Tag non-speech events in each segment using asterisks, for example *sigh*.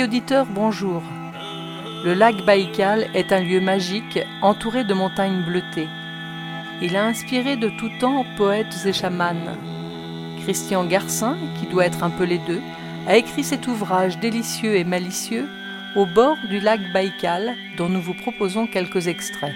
Auditeurs, bonjour. Le lac Baïkal est un lieu magique entouré de montagnes bleutées. Il a inspiré de tout temps poètes et chamans. Christian Garcin, qui doit être un peu les deux, a écrit cet ouvrage délicieux et malicieux au bord du lac Baïkal dont nous vous proposons quelques extraits.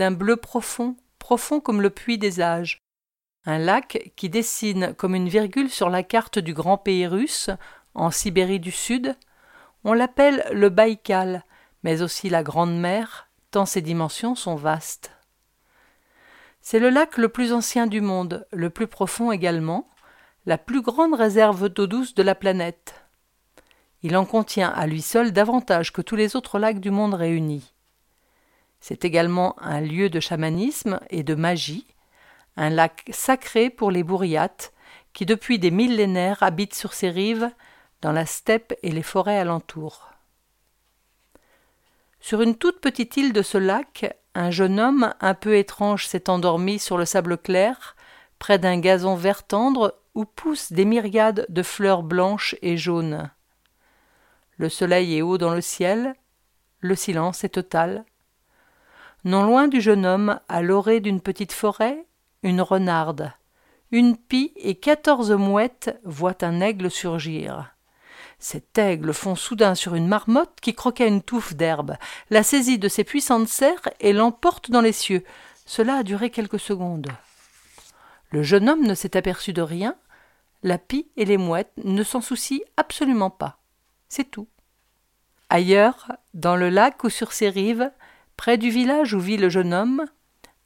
D'un bleu profond, profond comme le puits des âges. Un lac qui dessine comme une virgule sur la carte du grand pays russe, en Sibérie du Sud. On l'appelle le Baïkal, mais aussi la Grande Mer, tant ses dimensions sont vastes. C'est le lac le plus ancien du monde, le plus profond également, la plus grande réserve d'eau douce de la planète. Il en contient à lui seul davantage que tous les autres lacs du monde réunis. C'est également un lieu de chamanisme et de magie, un lac sacré pour les bourriates qui depuis des millénaires habitent sur ses rives, dans la steppe et les forêts alentours. Sur une toute petite île de ce lac, un jeune homme un peu étrange s'est endormi sur le sable clair, près d'un gazon vert tendre où poussent des myriades de fleurs blanches et jaunes. Le soleil est haut dans le ciel, le silence est total. Non loin du jeune homme, à l'orée d'une petite forêt, une renarde, une pie et quatorze mouettes voient un aigle surgir. Cet aigle fond soudain sur une marmotte qui croquait une touffe d'herbe, la saisit de ses puissantes serres et l'emporte dans les cieux. Cela a duré quelques secondes. Le jeune homme ne s'est aperçu de rien, la pie et les mouettes ne s'en soucient absolument pas. C'est tout. Ailleurs, dans le lac ou sur ses rives, Près du village où vit le jeune homme,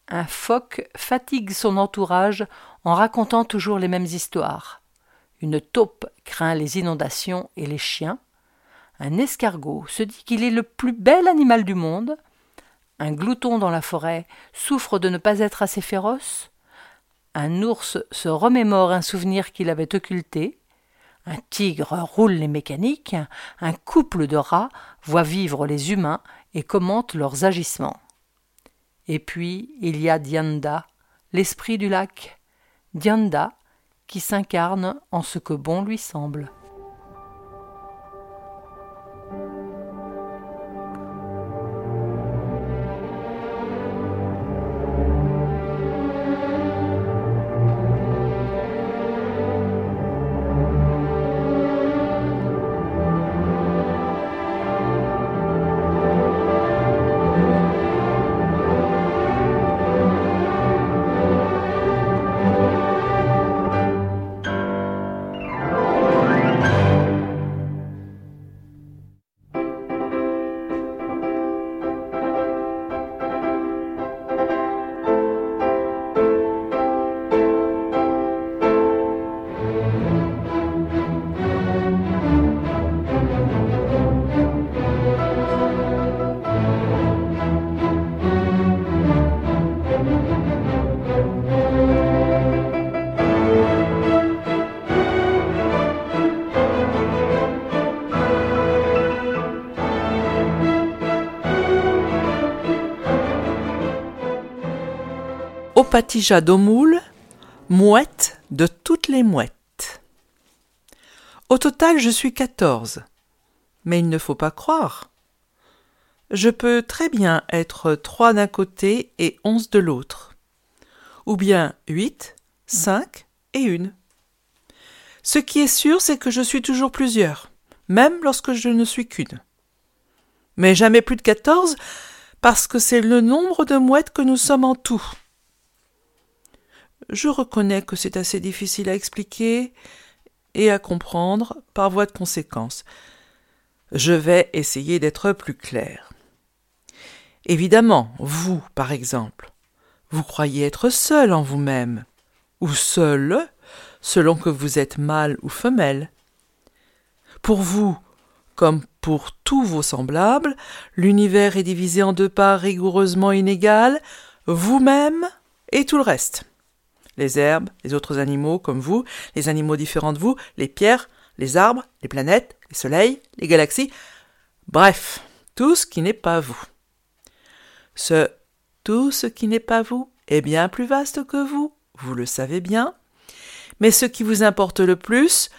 un phoque fatigue son entourage en racontant toujours les mêmes histoires. Une taupe craint les inondations et les chiens. Un escargot se dit qu'il est le plus bel animal du monde. Un glouton dans la forêt souffre de ne pas être assez féroce. Un ours se remémore un souvenir qu'il avait occulté. Un tigre roule les mécaniques. Un couple de rats voit vivre les humains et commente leurs agissements. Et puis il y a Dianda, l'esprit du lac, Dianda, qui s'incarne en ce que bon lui semble. Opatija Domoul, mouette de toutes les mouettes. Au total, je suis quatorze. Mais il ne faut pas croire. Je peux très bien être trois d'un côté et onze de l'autre. Ou bien huit, cinq et une. Ce qui est sûr, c'est que je suis toujours plusieurs, même lorsque je ne suis qu'une. Mais jamais plus de quatorze, parce que c'est le nombre de mouettes que nous sommes en tout. Je reconnais que c'est assez difficile à expliquer et à comprendre par voie de conséquence. Je vais essayer d'être plus clair. Évidemment, vous, par exemple, vous croyez être seul en vous-même, ou seul, selon que vous êtes mâle ou femelle. Pour vous, comme pour tous vos semblables, l'univers est divisé en deux parts rigoureusement inégales, vous-même et tout le reste les herbes, les autres animaux comme vous, les animaux différents de vous, les pierres, les arbres, les planètes, les soleils, les galaxies, bref, tout ce qui n'est pas vous. Ce tout ce qui n'est pas vous est bien plus vaste que vous, vous le savez bien, mais ce qui vous importe le plus,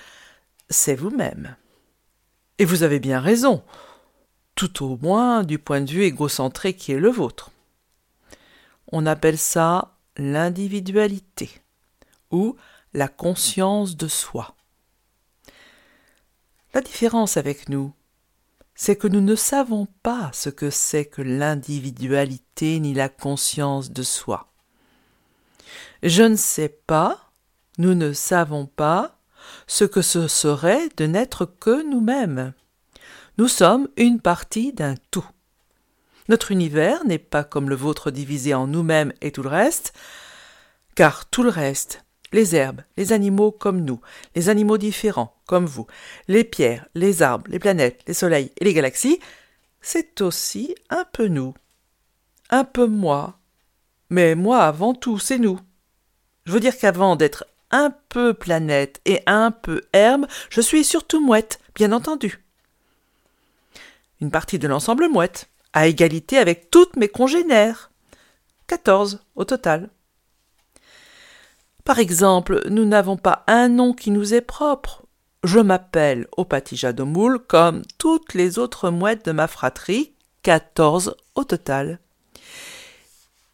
c'est vous-même. Et vous avez bien raison, tout au moins du point de vue égocentré qui est le vôtre. On appelle ça l'individualité ou la conscience de soi. La différence avec nous, c'est que nous ne savons pas ce que c'est que l'individualité ni la conscience de soi. Je ne sais pas, nous ne savons pas ce que ce serait de n'être que nous-mêmes. Nous sommes une partie d'un tout. Notre univers n'est pas comme le vôtre divisé en nous-mêmes et tout le reste, car tout le reste, les herbes, les animaux comme nous, les animaux différents comme vous, les pierres, les arbres, les planètes, les soleils et les galaxies, c'est aussi un peu nous. Un peu moi. Mais moi avant tout, c'est nous. Je veux dire qu'avant d'être un peu planète et un peu herbe, je suis surtout mouette, bien entendu. Une partie de l'ensemble mouette à égalité avec toutes mes congénères. Quatorze au total. Par exemple, nous n'avons pas un nom qui nous est propre. Je m'appelle Opatija Domoul comme toutes les autres mouettes de ma fratrie, quatorze au total.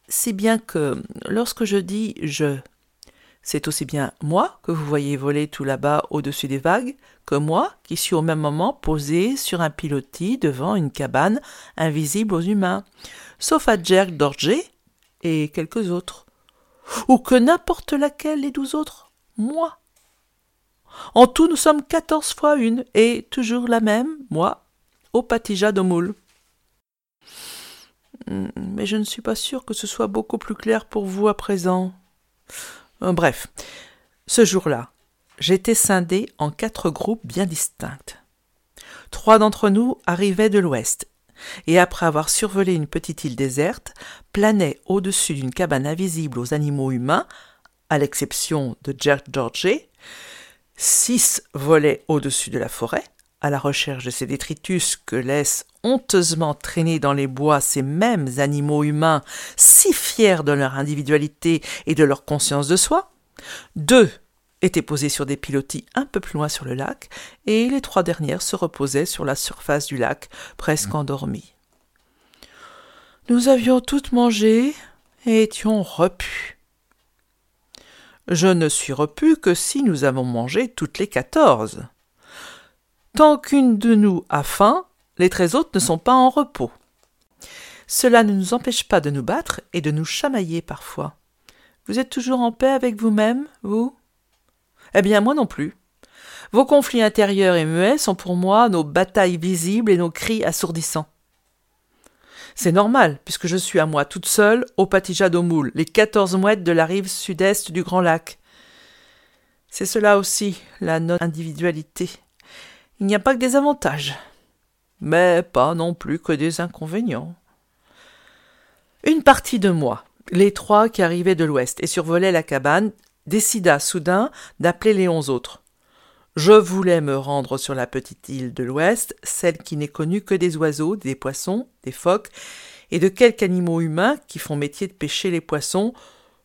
Si bien que lorsque je dis je, c'est aussi bien moi que vous voyez voler tout là-bas au-dessus des vagues que moi qui suis au même moment posé sur un pilotis devant une cabane invisible aux humains, sauf à Jerk Dorje et quelques autres, ou que n'importe laquelle des douze autres, moi. En tout, nous sommes quatorze fois une, et toujours la même, moi, au Patija de Moule. Mais je ne suis pas sûr que ce soit beaucoup plus clair pour vous à présent. Euh, bref, ce jour-là, j'étais scindé en quatre groupes bien distincts. Trois d'entre nous arrivaient de l'ouest, et après avoir survolé une petite île déserte, planaient au-dessus d'une cabane invisible aux animaux humains, à l'exception de Jack George. Six volaient au-dessus de la forêt, à la recherche de ces détritus que laissent honteusement traîner dans les bois ces mêmes animaux humains si fiers de leur individualité et de leur conscience de soi. Deux étaient posées sur des pilotis un peu plus loin sur le lac, et les trois dernières se reposaient sur la surface du lac, presque endormies. Nous avions toutes mangé et étions repus. Je ne suis repu que si nous avons mangé toutes les quatorze. Tant qu'une de nous a faim, les treize autres ne sont pas en repos. Cela ne nous empêche pas de nous battre et de nous chamailler parfois. Vous êtes toujours en paix avec vous-même, vous? Eh bien, moi non plus. Vos conflits intérieurs et muets sont pour moi nos batailles visibles et nos cris assourdissants. C'est normal, puisque je suis à moi toute seule au Patija d'Omoul, les quatorze mouettes de la rive sud-est du Grand Lac. C'est cela aussi, la non-individualité. Il n'y a pas que des avantages, mais pas non plus que des inconvénients. Une partie de moi, les trois qui arrivaient de l'ouest et survolaient la cabane, décida soudain d'appeler les onze autres. Je voulais me rendre sur la petite île de l'ouest, celle qui n'est connue que des oiseaux, des poissons, des phoques, et de quelques animaux humains qui font métier de pêcher les poissons,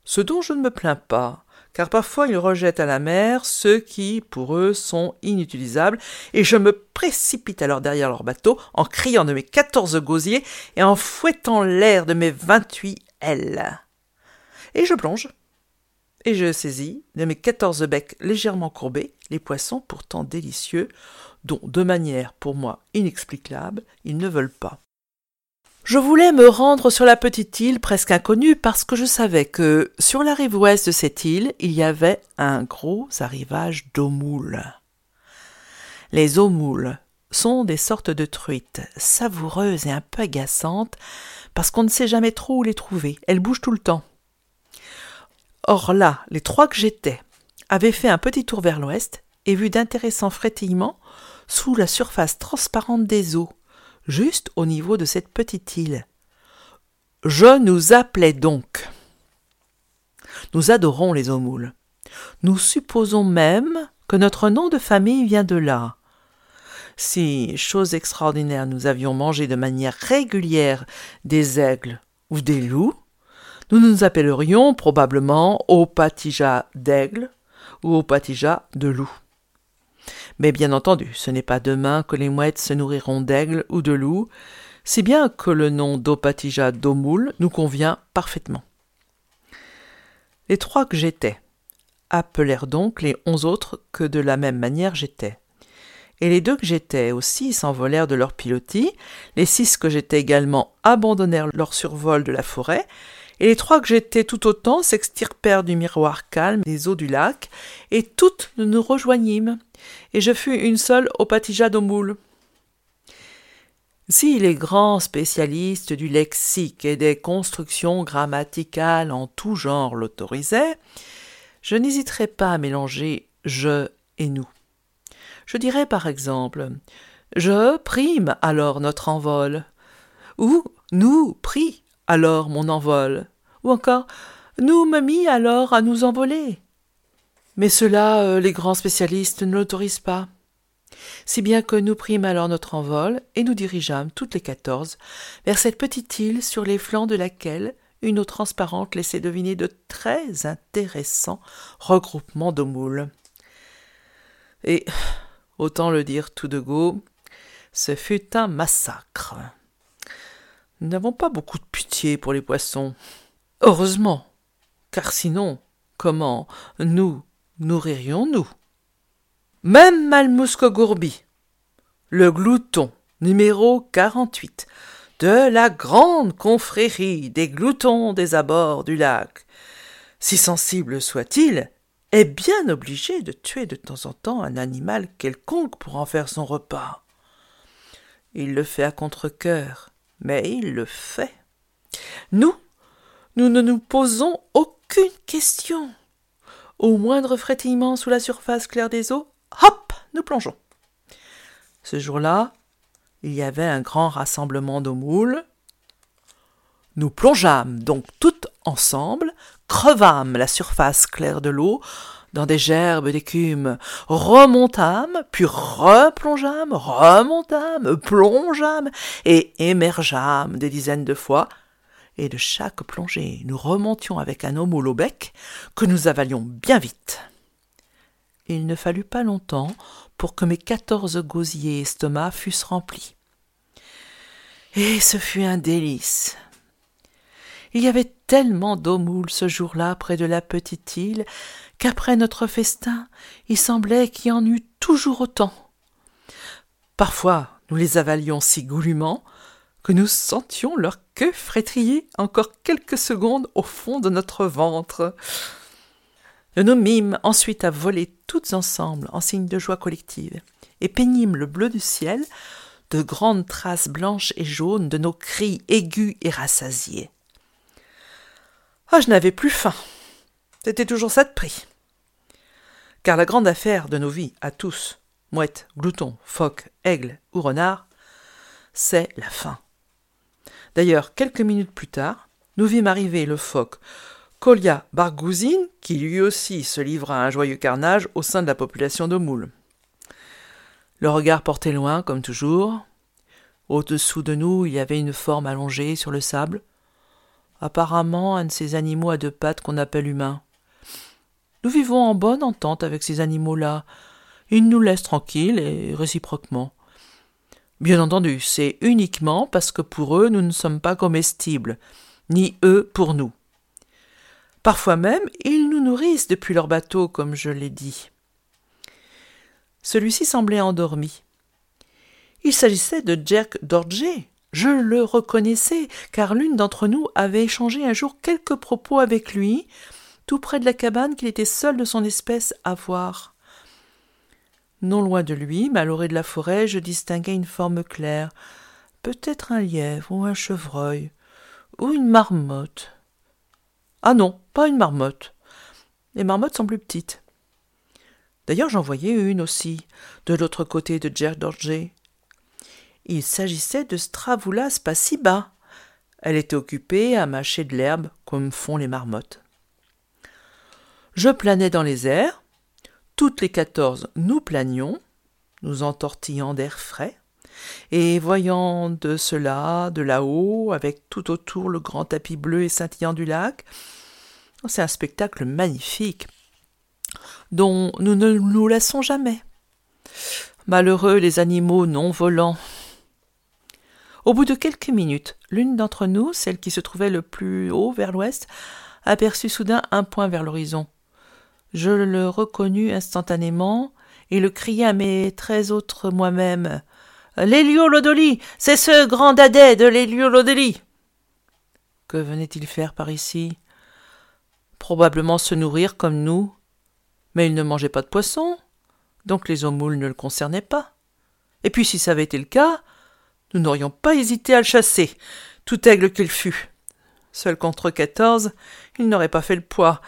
ce dont je ne me plains pas, car parfois ils rejettent à la mer ceux qui, pour eux, sont inutilisables, et je me précipite alors derrière leur bateau en criant de mes quatorze gosiers et en fouettant l'air de mes vingt-huit ailes. Et je plonge et je saisis de mes quatorze becs légèrement courbés les poissons pourtant délicieux, dont, de manière pour moi inexplicable, ils ne veulent pas. Je voulais me rendre sur la petite île presque inconnue parce que je savais que sur la rive ouest de cette île, il y avait un gros arrivage d'eau moules. Les eaux moules sont des sortes de truites, savoureuses et un peu agaçantes, parce qu'on ne sait jamais trop où les trouver. Elles bougent tout le temps. Or là, les trois que j'étais avaient fait un petit tour vers l'ouest et vu d'intéressants frétillements sous la surface transparente des eaux, juste au niveau de cette petite île. Je nous appelais donc. Nous adorons les eaux moules. Nous supposons même que notre nom de famille vient de là. Si, chose extraordinaire, nous avions mangé de manière régulière des aigles ou des loups, nous nous appellerions probablement Opatija d'aigle ou Opatija de loup. Mais bien entendu, ce n'est pas demain que les mouettes se nourriront d'aigle ou de loup, si bien que le nom d'Opatija d'Omoul nous convient parfaitement. Les trois que j'étais appelèrent donc les onze autres que de la même manière j'étais. Et les deux que j'étais aussi s'envolèrent de leur pilotis, les six que j'étais également abandonnèrent leur survol de la forêt, et les trois que j'étais tout autant s'extirpèrent du miroir calme des eaux du lac, et toutes nous rejoignîmes, et je fus une seule au patija d'Omoul. Si les grands spécialistes du lexique et des constructions grammaticales en tout genre l'autorisaient, je n'hésiterais pas à mélanger je et nous. Je dirais par exemple Je prime alors notre envol, ou nous prie alors mon envol, ou encore nous me mis alors à nous envoler. Mais cela, euh, les grands spécialistes ne l'autorisent pas. Si bien que nous prîmes alors notre envol et nous dirigeâmes toutes les quatorze vers cette petite île sur les flancs de laquelle une eau transparente laissait deviner de très intéressants regroupements de moules. Et, autant le dire tout de go, ce fut un massacre. Nous n'avons pas beaucoup de pitié pour les poissons. Heureusement, car sinon, comment nous nourririons-nous? Même Malmousco Gourbi, le glouton numéro 48 de la grande confrérie des gloutons des abords du lac, si sensible soit-il, est bien obligé de tuer de temps en temps un animal quelconque pour en faire son repas. Il le fait à contre-cœur, mais il le fait. Nous, nous ne nous posons aucune question. Au moindre frétillement sous la surface claire des eaux, hop, nous plongeons. Ce jour-là, il y avait un grand rassemblement de moules. Nous plongeâmes donc toutes ensemble, crevâmes la surface claire de l'eau dans des gerbes d'écume, remontâmes, puis replongeâmes, remontâmes, plongeâmes et émergeâmes des dizaines de fois, et de chaque plongée nous remontions avec un homme au bec que nous avalions bien vite. Il ne fallut pas longtemps pour que mes quatorze gosiers estomacs fussent remplis. Et ce fut un délice. Il y avait tellement d'eau moule ce jour-là près de la petite île qu'après notre festin, il semblait qu'il y en eût toujours autant. Parfois, nous les avalions si goulûment que nous sentions leur queue frétiller encore quelques secondes au fond de notre ventre. Nous nous mîmes ensuite à voler toutes ensemble en signe de joie collective, et peignîmes le bleu du ciel de grandes traces blanches et jaunes de nos cris aigus et rassasiés. Ah, je n'avais plus faim. C'était toujours ça de prix. Car la grande affaire de nos vies, à tous, mouettes, gloutons, phoques, aigles ou renards, c'est la faim. D'ailleurs, quelques minutes plus tard, nous vîmes arriver le phoque Colia Bargouzine, qui lui aussi se livra à un joyeux carnage au sein de la population de moules. Le regard porté loin, comme toujours. Au-dessous de nous, il y avait une forme allongée sur le sable. Apparemment, un de ces animaux à deux pattes qu'on appelle humains. Nous vivons en bonne entente avec ces animaux-là. Ils nous laissent tranquilles et réciproquement. Bien entendu, c'est uniquement parce que pour eux nous ne sommes pas comestibles, ni eux pour nous. Parfois même, ils nous nourrissent depuis leur bateau, comme je l'ai dit. Celui-ci semblait endormi. Il s'agissait de Jerk Dorje. Je le reconnaissais, car l'une d'entre nous avait échangé un jour quelques propos avec lui, tout près de la cabane qu'il était seul de son espèce à voir. Non loin de lui, maloré de la forêt, je distinguais une forme claire, peut-être un lièvre ou un chevreuil, ou une marmotte. Ah non, pas une marmotte. Les marmottes sont plus petites. D'ailleurs, j'en voyais une aussi, de l'autre côté de Djerdorje. Il s'agissait de Stravoulas passiba. Elle était occupée à mâcher de l'herbe, comme font les marmottes. Je planais dans les airs. Toutes les quatorze, nous planions, nous entortillant d'air frais, et voyant de cela, de là-haut, avec tout autour le grand tapis bleu et scintillant du lac, c'est un spectacle magnifique, dont nous ne nous lassons jamais. Malheureux les animaux non volants. Au bout de quelques minutes, l'une d'entre nous, celle qui se trouvait le plus haut vers l'ouest, aperçut soudain un point vers l'horizon. Je le reconnus instantanément et le criai à mes treize autres moi-même. L'héliolodoli C'est ce grand dadais de l'héliolodoli Que venait-il faire par ici? Probablement se nourrir comme nous, mais il ne mangeait pas de poisson, donc les moules ne le concernaient pas. Et puis si ça avait été le cas, nous n'aurions pas hésité à le chasser, tout aigle qu'il fût. Seul contre quatorze, il n'aurait pas fait le poids.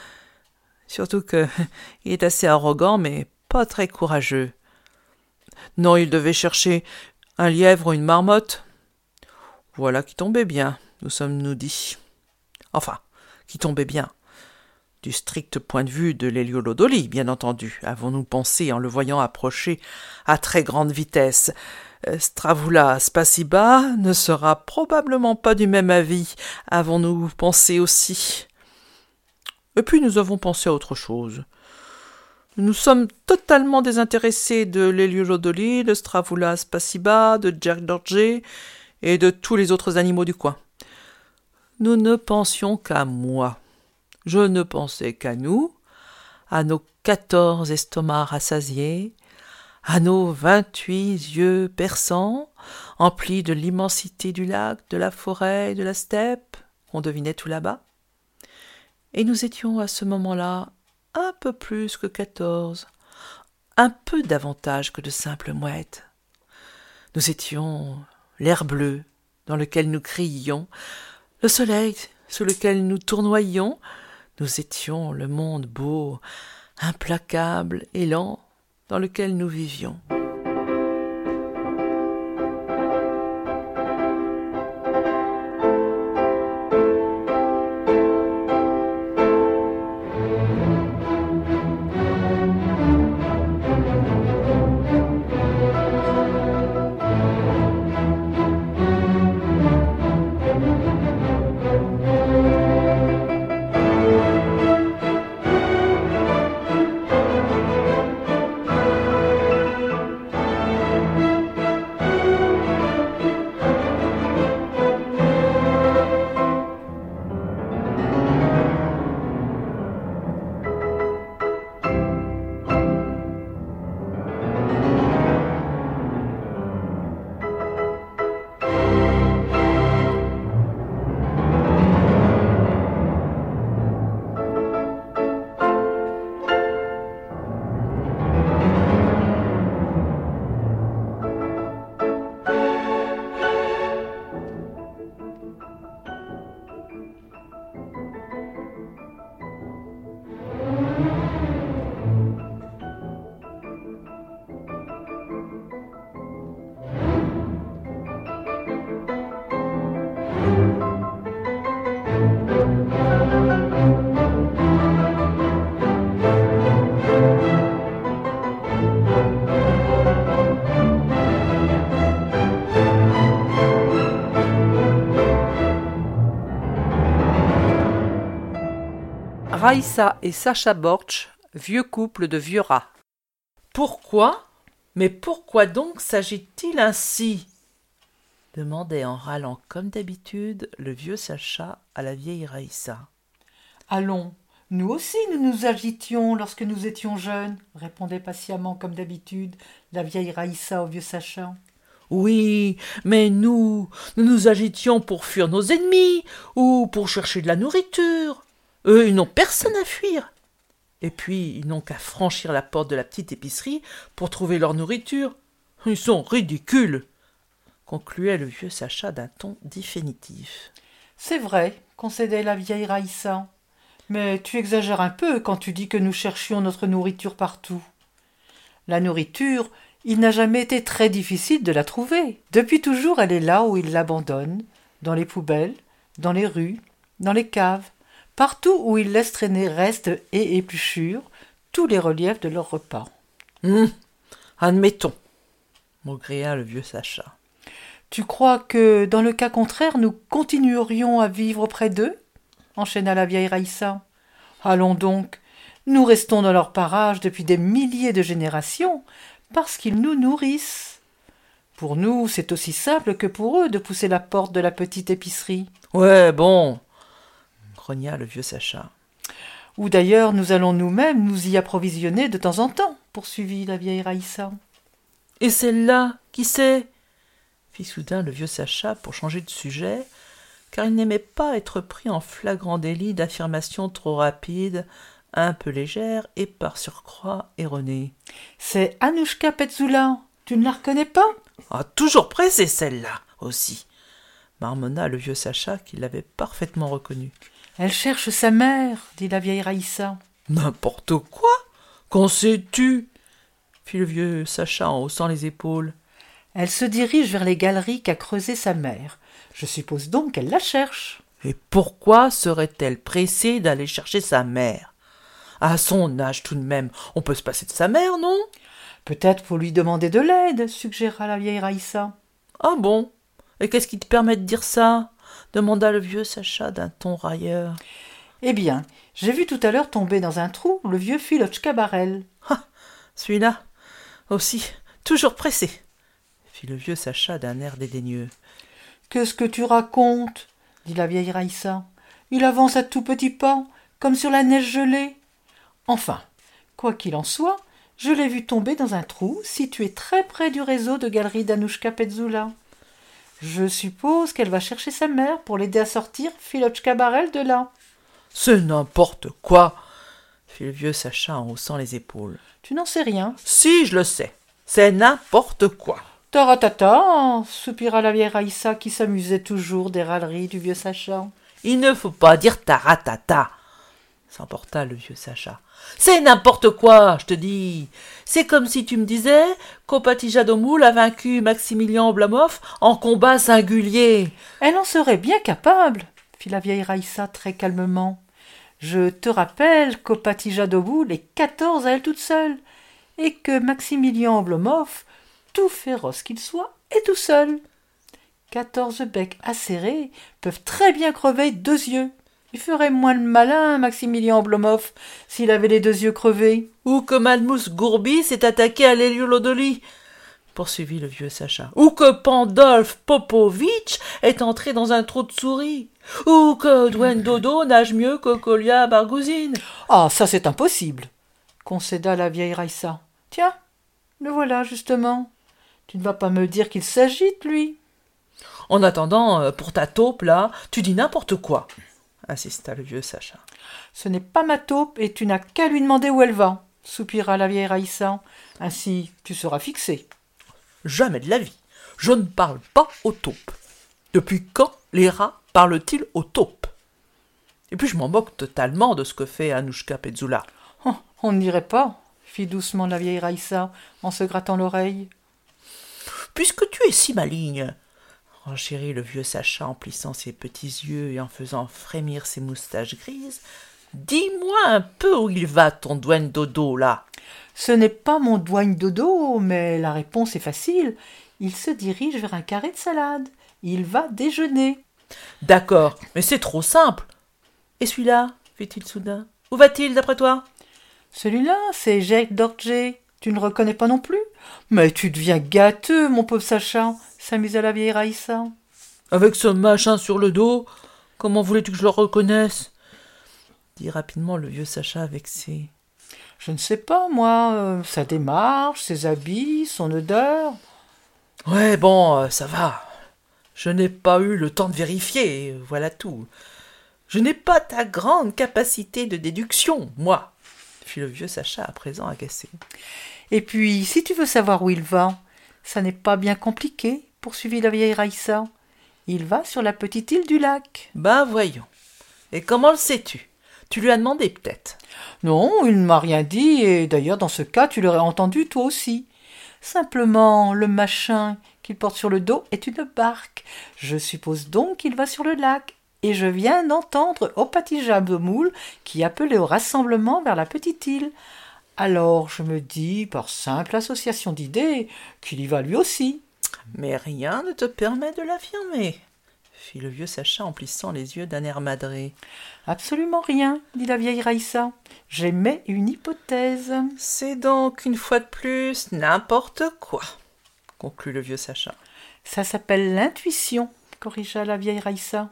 Surtout que *laughs* il est assez arrogant, mais pas très courageux. Non, il devait chercher un lièvre ou une marmotte. Voilà qui tombait bien, nous sommes-nous dit. Enfin, qui tombait bien du strict point de vue de l'héliolodoli, bien entendu, avons-nous pensé en le voyant approcher à très grande vitesse. Euh, Stravula Spasiba ne sera probablement pas du même avis, avons-nous pensé aussi. Et puis nous avons pensé à autre chose. Nous sommes totalement désintéressés de l'héliolodoli, de Stravula Spasiba, de Jack Dorje et de tous les autres animaux du coin. Nous ne pensions qu'à moi. Je ne pensais qu'à nous, à nos quatorze estomacs rassasiés, à nos vingt-huit yeux perçants, emplis de l'immensité du lac, de la forêt de la steppe, qu'on devinait tout là-bas. Et nous étions à ce moment-là un peu plus que quatorze, un peu davantage que de simples mouettes. Nous étions l'air bleu dans lequel nous crions, Le soleil sous lequel nous tournoyions, nous étions le monde beau, implacable et lent dans lequel nous vivions. Raïssa et Sacha Borch, vieux couple de vieux rats. Pourquoi? Mais pourquoi donc s'agit-il ainsi? demandait en râlant comme d'habitude le vieux Sacha à la vieille Raïssa. Allons, nous aussi nous nous agitions lorsque nous étions jeunes, répondait patiemment comme d'habitude la vieille Raïssa au vieux Sacha. Oui, mais nous, nous nous agitions pour fuir nos ennemis ou pour chercher de la nourriture. Eux, ils n'ont personne à fuir. Et puis, ils n'ont qu'à franchir la porte de la petite épicerie pour trouver leur nourriture. Ils sont ridicules, concluait le vieux Sacha d'un ton définitif. C'est vrai, concédait la vieille Raïssa. Mais tu exagères un peu quand tu dis que nous cherchions notre nourriture partout. La nourriture, il n'a jamais été très difficile de la trouver. Depuis toujours, elle est là où ils l'abandonnent, dans les poubelles, dans les rues, dans les caves. Partout où ils laissent traîner restent et épluchures tous les reliefs de leur repas. Hum, admettons, maugréa le vieux Sacha. Tu crois que, dans le cas contraire, nous continuerions à vivre près d'eux? enchaîna la vieille Raïssa. Allons donc, nous restons dans leur parage depuis des milliers de générations, parce qu'ils nous nourrissent. Pour nous, c'est aussi simple que pour eux de pousser la porte de la petite épicerie. Ouais, bon, le vieux Sacha. Ou d'ailleurs nous allons nous-mêmes nous y approvisionner de temps en temps, poursuivit la vieille Raïssa. Et celle-là, qui sait? fit soudain le vieux Sacha pour changer de sujet, car il n'aimait pas être pris en flagrant délit d'affirmations trop rapides, un peu légères et par surcroît erronées. C'est Anouchka Petzoula. Tu ne la reconnais pas? Ah, toujours pressée celle-là aussi marmonna le vieux Sacha qui l'avait parfaitement reconnue. Elle cherche sa mère, dit la vieille Raïssa. N'importe quoi? Qu'en sais-tu? Fit le vieux Sacha en haussant les épaules. Elle se dirige vers les galeries qu'a creusées sa mère. Je suppose donc qu'elle la cherche. Et pourquoi serait-elle pressée d'aller chercher sa mère? À son âge tout de même, on peut se passer de sa mère, non? Peut-être pour lui demander de l'aide, suggéra la vieille Raïssa. Ah bon? Et qu'est-ce qui te permet de dire ça? Demanda le vieux Sacha d'un ton railleur. Eh bien, j'ai vu tout à l'heure tomber dans un trou le vieux Philochka Barel. Ah Celui-là aussi, toujours pressé fit le vieux Sacha d'un air dédaigneux. Qu'est-ce que tu racontes? dit la vieille Raïssa. Il avance à tout petits pas, comme sur la neige gelée. Enfin, quoi qu'il en soit, je l'ai vu tomber dans un trou situé très près du réseau de galeries d'Anouchka Petzula. Je suppose qu'elle va chercher sa mère pour l'aider à sortir Philochka Barel de là. C'est n'importe quoi fit le vieux Sacha en haussant les épaules. Tu n'en sais rien Si, je le sais. C'est n'importe quoi. Taratata soupira la vieille Raïssa qui s'amusait toujours des râleries du vieux Sacha. Il ne faut pas dire taratata, s'emporta le vieux Sacha. C'est n'importe quoi, je te dis. C'est comme si tu me disais qu'Opatijadomoul a vaincu Maximilien Oblamov en combat singulier. Elle en serait bien capable, fit la vieille Raïssa très calmement. Je te rappelle qu'Opatijadomoul est quatorze à elle toute seule, et que Maximilien Oblomov, tout féroce qu'il soit, est tout seul. Quatorze becs acérés peuvent très bien crever deux yeux. Il ferait moins le malin, Maximilien Oblomov, s'il avait les deux yeux crevés. Ou que Malmous Gourbi s'est attaqué à l'héliolodoli, poursuivit le vieux Sacha. Ou que Pandolf Popovitch est entré dans un trou de souris. Ou que Dwayne Dodo *laughs* nage mieux que Colia Bargouzine. Ah, ça c'est impossible, concéda la vieille Raïssa. Tiens, le voilà justement. Tu ne vas pas me dire qu'il s'agite, lui? En attendant, euh, pour ta taupe, là, tu dis n'importe quoi, insista le vieux Sacha. Ce n'est pas ma taupe et tu n'as qu'à lui demander où elle va, soupira la vieille Raïssa. Ainsi, tu seras fixé. Jamais de la vie. Je ne parle pas aux taupes. Depuis quand les rats parlent-ils aux taupes? Et puis je m'en moque totalement de ce que fait Anouchka Petzula. Oh, on n'irait pas, fit doucement la vieille Raïssa en se grattant l'oreille. Puisque tu es si maligne, renchérit le vieux Sacha en plissant ses petits yeux et en faisant frémir ses moustaches grises, dis-moi un peu où il va ton douane dodo là. Ce n'est pas mon douane dodo, mais la réponse est facile. Il se dirige vers un carré de salade. Il va déjeuner. D'accord, mais c'est trop simple. Et celui-là fit-il soudain. Où va-t-il d'après toi? Celui-là, c'est Jacques Dorje. Tu ne reconnais pas non plus? Mais tu deviens gâteux, mon pauvre Sacha, s'amusa la vieille Raïssa. Avec ce machin sur le dos, comment voulais-tu que je le reconnaisse? Dit rapidement le vieux Sacha vexé. Je ne sais pas, moi, euh, sa démarche, ses habits, son odeur. Ouais, bon, euh, ça va. Je n'ai pas eu le temps de vérifier, voilà tout. Je n'ai pas ta grande capacité de déduction, moi, fit le vieux Sacha à présent agacé. Et puis, si tu veux savoir où il va, ça n'est pas bien compliqué, poursuivit la vieille Raïssa. Il va sur la petite île du lac. Ben voyons. Et comment le sais-tu? Tu lui as demandé peut-être. Non, il ne m'a rien dit, et d'ailleurs dans ce cas tu l'aurais entendu toi aussi. Simplement, le machin qu'il porte sur le dos est une barque. Je suppose donc qu'il va sur le lac. Et je viens d'entendre Opatija Moule qui appelait au rassemblement vers la petite île. Alors je me dis, par simple association d'idées, qu'il y va lui aussi. Mais rien ne te permet de l'affirmer, fit le vieux Sacha en plissant les yeux d'un air madré. Absolument rien, dit la vieille Raïssa. J'émets une hypothèse. C'est donc une fois de plus n'importe quoi, conclut le vieux Sacha. Ça s'appelle l'intuition, corrigea la vieille Raïssa.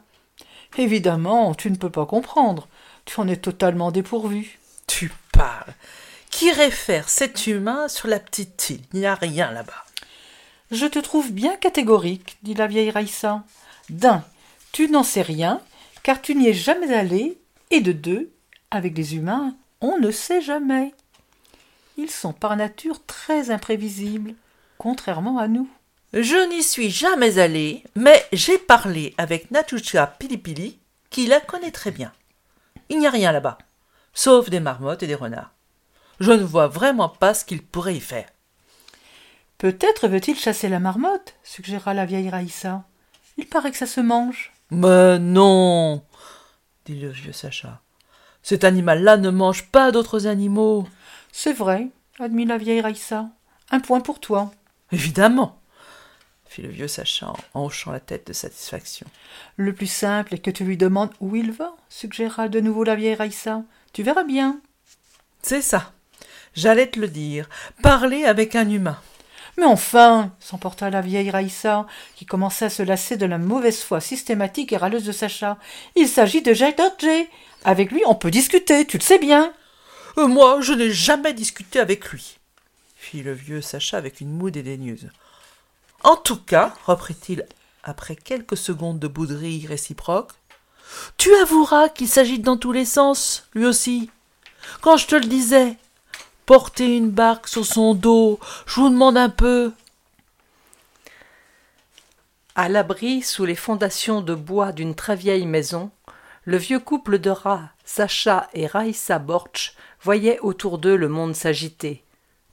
Évidemment, tu ne peux pas comprendre. Tu en es totalement dépourvu. Tu parles. Qui réfère cet humain sur la petite île? Il n'y a rien là-bas. Je te trouve bien catégorique, dit la vieille Raïssa. D'un, tu n'en sais rien, car tu n'y es jamais allé, et de deux, avec les humains, on ne sait jamais. Ils sont par nature très imprévisibles, contrairement à nous. Je n'y suis jamais allé, mais j'ai parlé avec Natucha Pilipili, qui la connaît très bien. Il n'y a rien là-bas, sauf des marmottes et des renards. Je ne vois vraiment pas ce qu'il pourrait y faire. Peut-être veut-il chasser la marmotte, suggéra la vieille Raïssa. Il paraît que ça se mange. Mais non, dit le vieux Sacha. Cet animal-là ne mange pas d'autres animaux. C'est vrai, admit la vieille Raïssa. Un point pour toi. Évidemment, fit le vieux Sacha en hochant la tête de satisfaction. Le plus simple est que tu lui demandes où il va, suggéra de nouveau la vieille Raïssa. Tu verras bien. C'est ça. J'allais te le dire. Parler avec un humain. Mais enfin, s'emporta la vieille Raïssa, qui commençait à se lasser de la mauvaise foi systématique et râleuse de Sacha. Il s'agit de Jacques Dodger. Avec lui, on peut discuter, tu le sais bien. Euh, moi, je n'ai jamais discuté avec lui, fit le vieux Sacha avec une moue dédaigneuse. En tout cas, reprit-il après quelques secondes de bouderie réciproque, tu avoueras qu'il s'agite dans tous les sens, lui aussi. Quand je te le disais, porter une barque sur son dos, je vous demande un peu. À l'abri sous les fondations de bois d'une très vieille maison, le vieux couple de rats, Sacha et Raïssa Borch, voyait autour d'eux le monde s'agiter.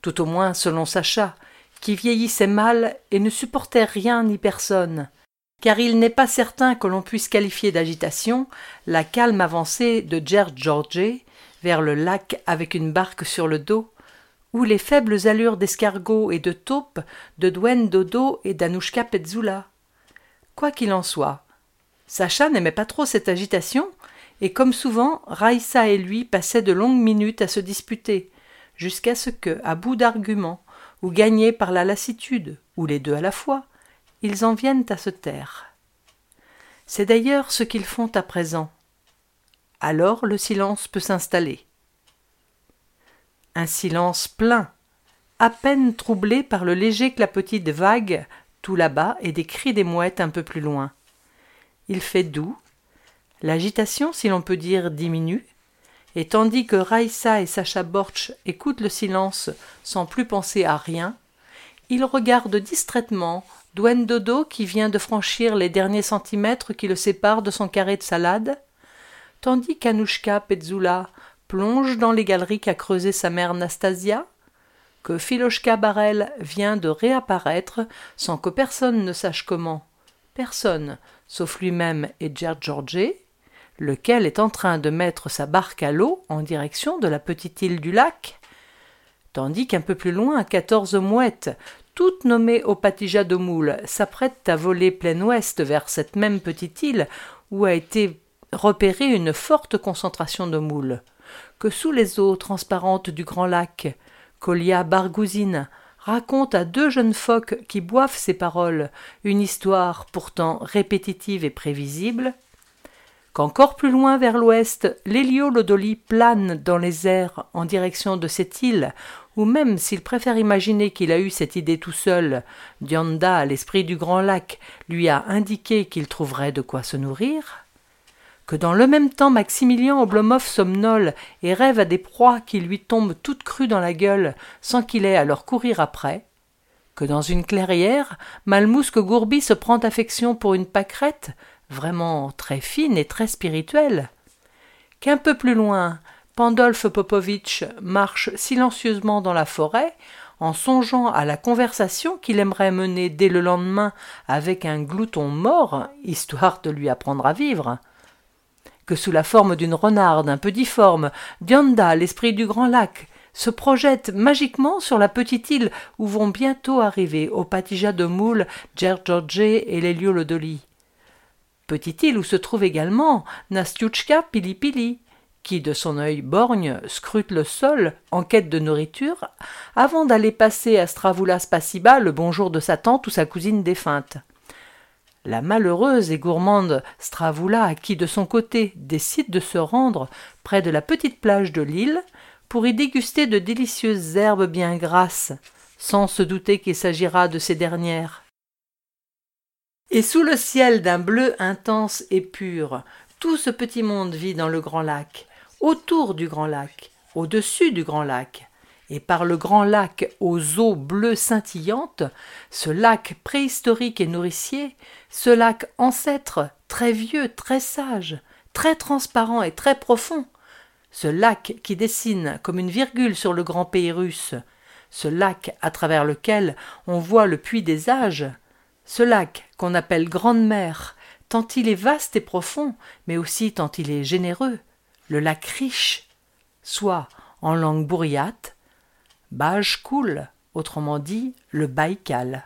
Tout au moins selon Sacha, qui vieillissait mal et ne supportait rien ni personne. Car il n'est pas certain que l'on puisse qualifier d'agitation la calme avancée de vers le lac avec une barque sur le dos, ou les faibles allures d'escargot et de taupe de Dwen Dodo et d'Anouchka Petzula. Quoi qu'il en soit, Sacha n'aimait pas trop cette agitation, et comme souvent, Raïssa et lui passaient de longues minutes à se disputer, jusqu'à ce que, à bout d'arguments, ou gagnés par la lassitude, ou les deux à la fois, ils en viennent à se taire. C'est d'ailleurs ce qu'ils font à présent. Alors le silence peut s'installer. Un silence plein, à peine troublé par le léger clapotis de vagues tout là-bas et des cris des mouettes un peu plus loin. Il fait doux, l'agitation, si l'on peut dire, diminue, et tandis que Raïssa et Sacha Borch écoutent le silence sans plus penser à rien, ils regardent distraitement Dwen Dodo qui vient de franchir les derniers centimètres qui le séparent de son carré de salade, tandis qu'Anouchka Petzula plonge dans les galeries qu'a creusées sa mère Nastasia, que Philoshka Barel vient de réapparaître sans que personne ne sache comment, personne, sauf lui-même et Ger lequel est en train de mettre sa barque à l'eau en direction de la petite île du lac, tandis qu'un peu plus loin quatorze mouettes, toutes nommées au patija de moule, s'apprêtent à voler plein ouest vers cette même petite île où a été repérée une forte concentration de moules, que sous les eaux transparentes du grand lac, Colia Bargouzine raconte à deux jeunes phoques qui boivent ces paroles une histoire pourtant répétitive et prévisible, qu'encore plus loin vers l'ouest, l'héliolodoli plane dans les airs en direction de cette île, ou même s'il préfère imaginer qu'il a eu cette idée tout seul, Dianda, l'esprit du grand lac, lui a indiqué qu'il trouverait de quoi se nourrir, que dans le même temps Maximilien Oblomov somnole et rêve à des proies qui lui tombent toutes crues dans la gueule sans qu'il ait à leur courir après, que dans une clairière, Malmousque Gourbi se prend affection pour une pâquerette, vraiment très fine et très spirituelle. Qu'un peu plus loin, Pandolf Popovitch marche silencieusement dans la forêt, en songeant à la conversation qu'il aimerait mener dès le lendemain avec un glouton mort, histoire de lui apprendre à vivre. Que sous la forme d'une renarde un peu difforme, Dianda, l'esprit du grand lac, se projette magiquement sur la petite île où vont bientôt arriver au Patija de Moule, Djergeorge et l'Héliolodoli petite île où se trouve également Nastiouchka Pilipili, qui de son œil borgne scrute le sol en quête de nourriture avant d'aller passer à Stravoulas Spasiba le bonjour de sa tante ou sa cousine défunte. La malheureuse et gourmande Stravoula, qui de son côté décide de se rendre près de la petite plage de l'île pour y déguster de délicieuses herbes bien grasses, sans se douter qu'il s'agira de ces dernières. Et sous le ciel d'un bleu intense et pur, tout ce petit monde vit dans le grand lac, autour du grand lac, au-dessus du grand lac, et par le grand lac aux eaux bleues scintillantes, ce lac préhistorique et nourricier, ce lac ancêtre, très vieux, très sage, très transparent et très profond, ce lac qui dessine comme une virgule sur le grand pays russe, ce lac à travers lequel on voit le puits des âges, ce lac, qu'on appelle Grande Mer, tant il est vaste et profond, mais aussi tant il est généreux, le lac riche, soit, en langue bourriate, Baj cool, autrement dit le Baïkal.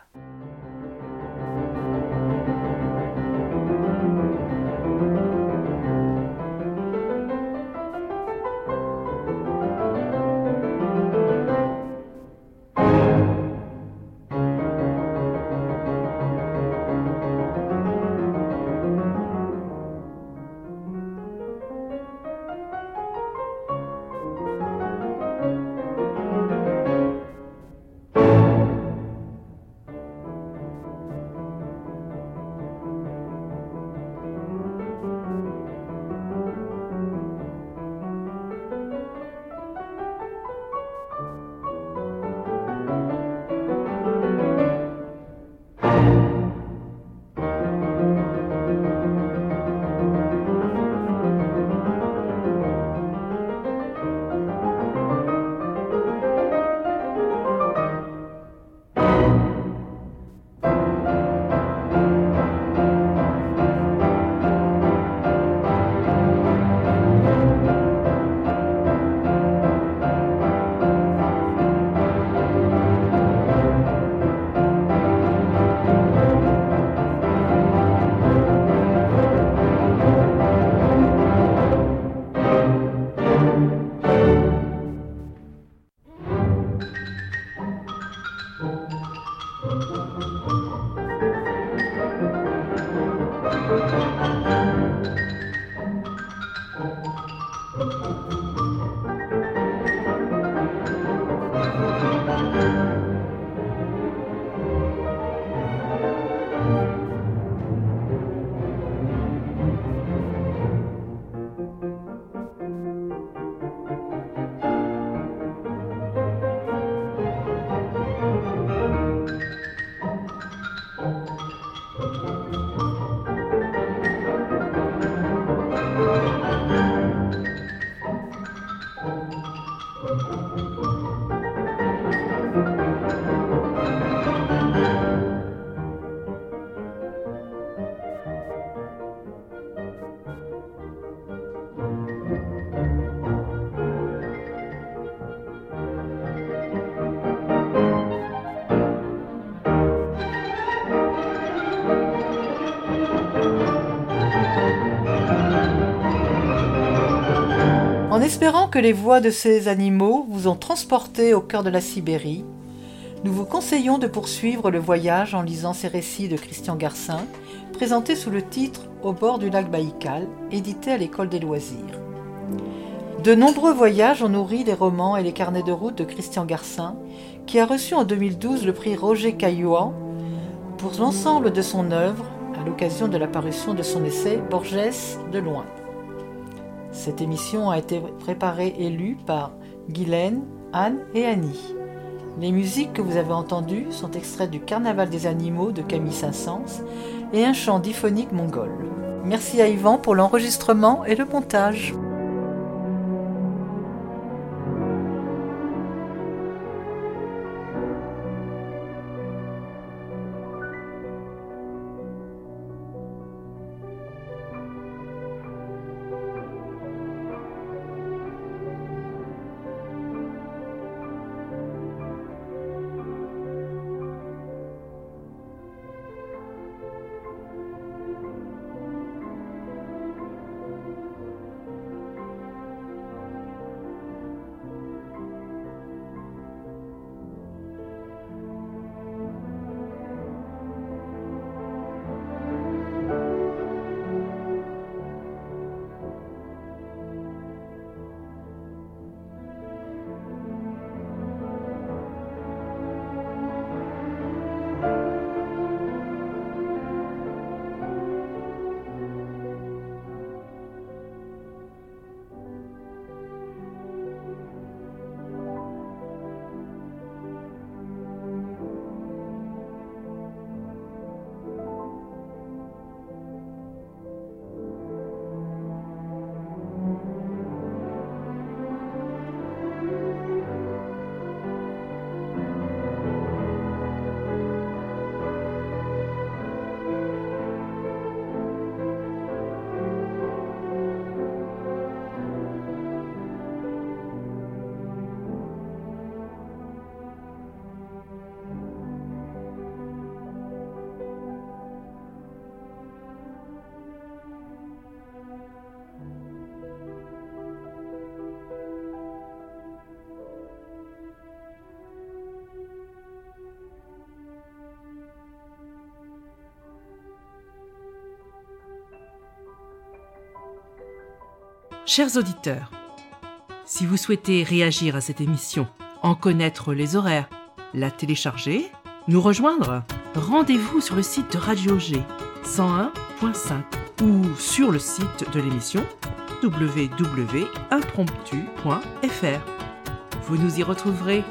Espérant que les voix de ces animaux vous ont transporté au cœur de la Sibérie, nous vous conseillons de poursuivre le voyage en lisant ces récits de Christian Garcin, présentés sous le titre Au bord du lac Baïkal, édité à l'école des loisirs. De nombreux voyages ont nourri les romans et les carnets de route de Christian Garcin, qui a reçu en 2012 le prix Roger Caillouan pour l'ensemble de son œuvre à l'occasion de la parution de son essai Borges de loin. Cette émission a été préparée et lue par Guylaine, Anne et Annie. Les musiques que vous avez entendues sont extraites du Carnaval des animaux de Camille Saint-Saëns et un chant diphonique mongol. Merci à Yvan pour l'enregistrement et le montage. Chers auditeurs, si vous souhaitez réagir à cette émission, en connaître les horaires, la télécharger, nous rejoindre, rendez-vous sur le site de Radio G 101.5 ou sur le site de l'émission www.impromptu.fr. Vous nous y retrouverez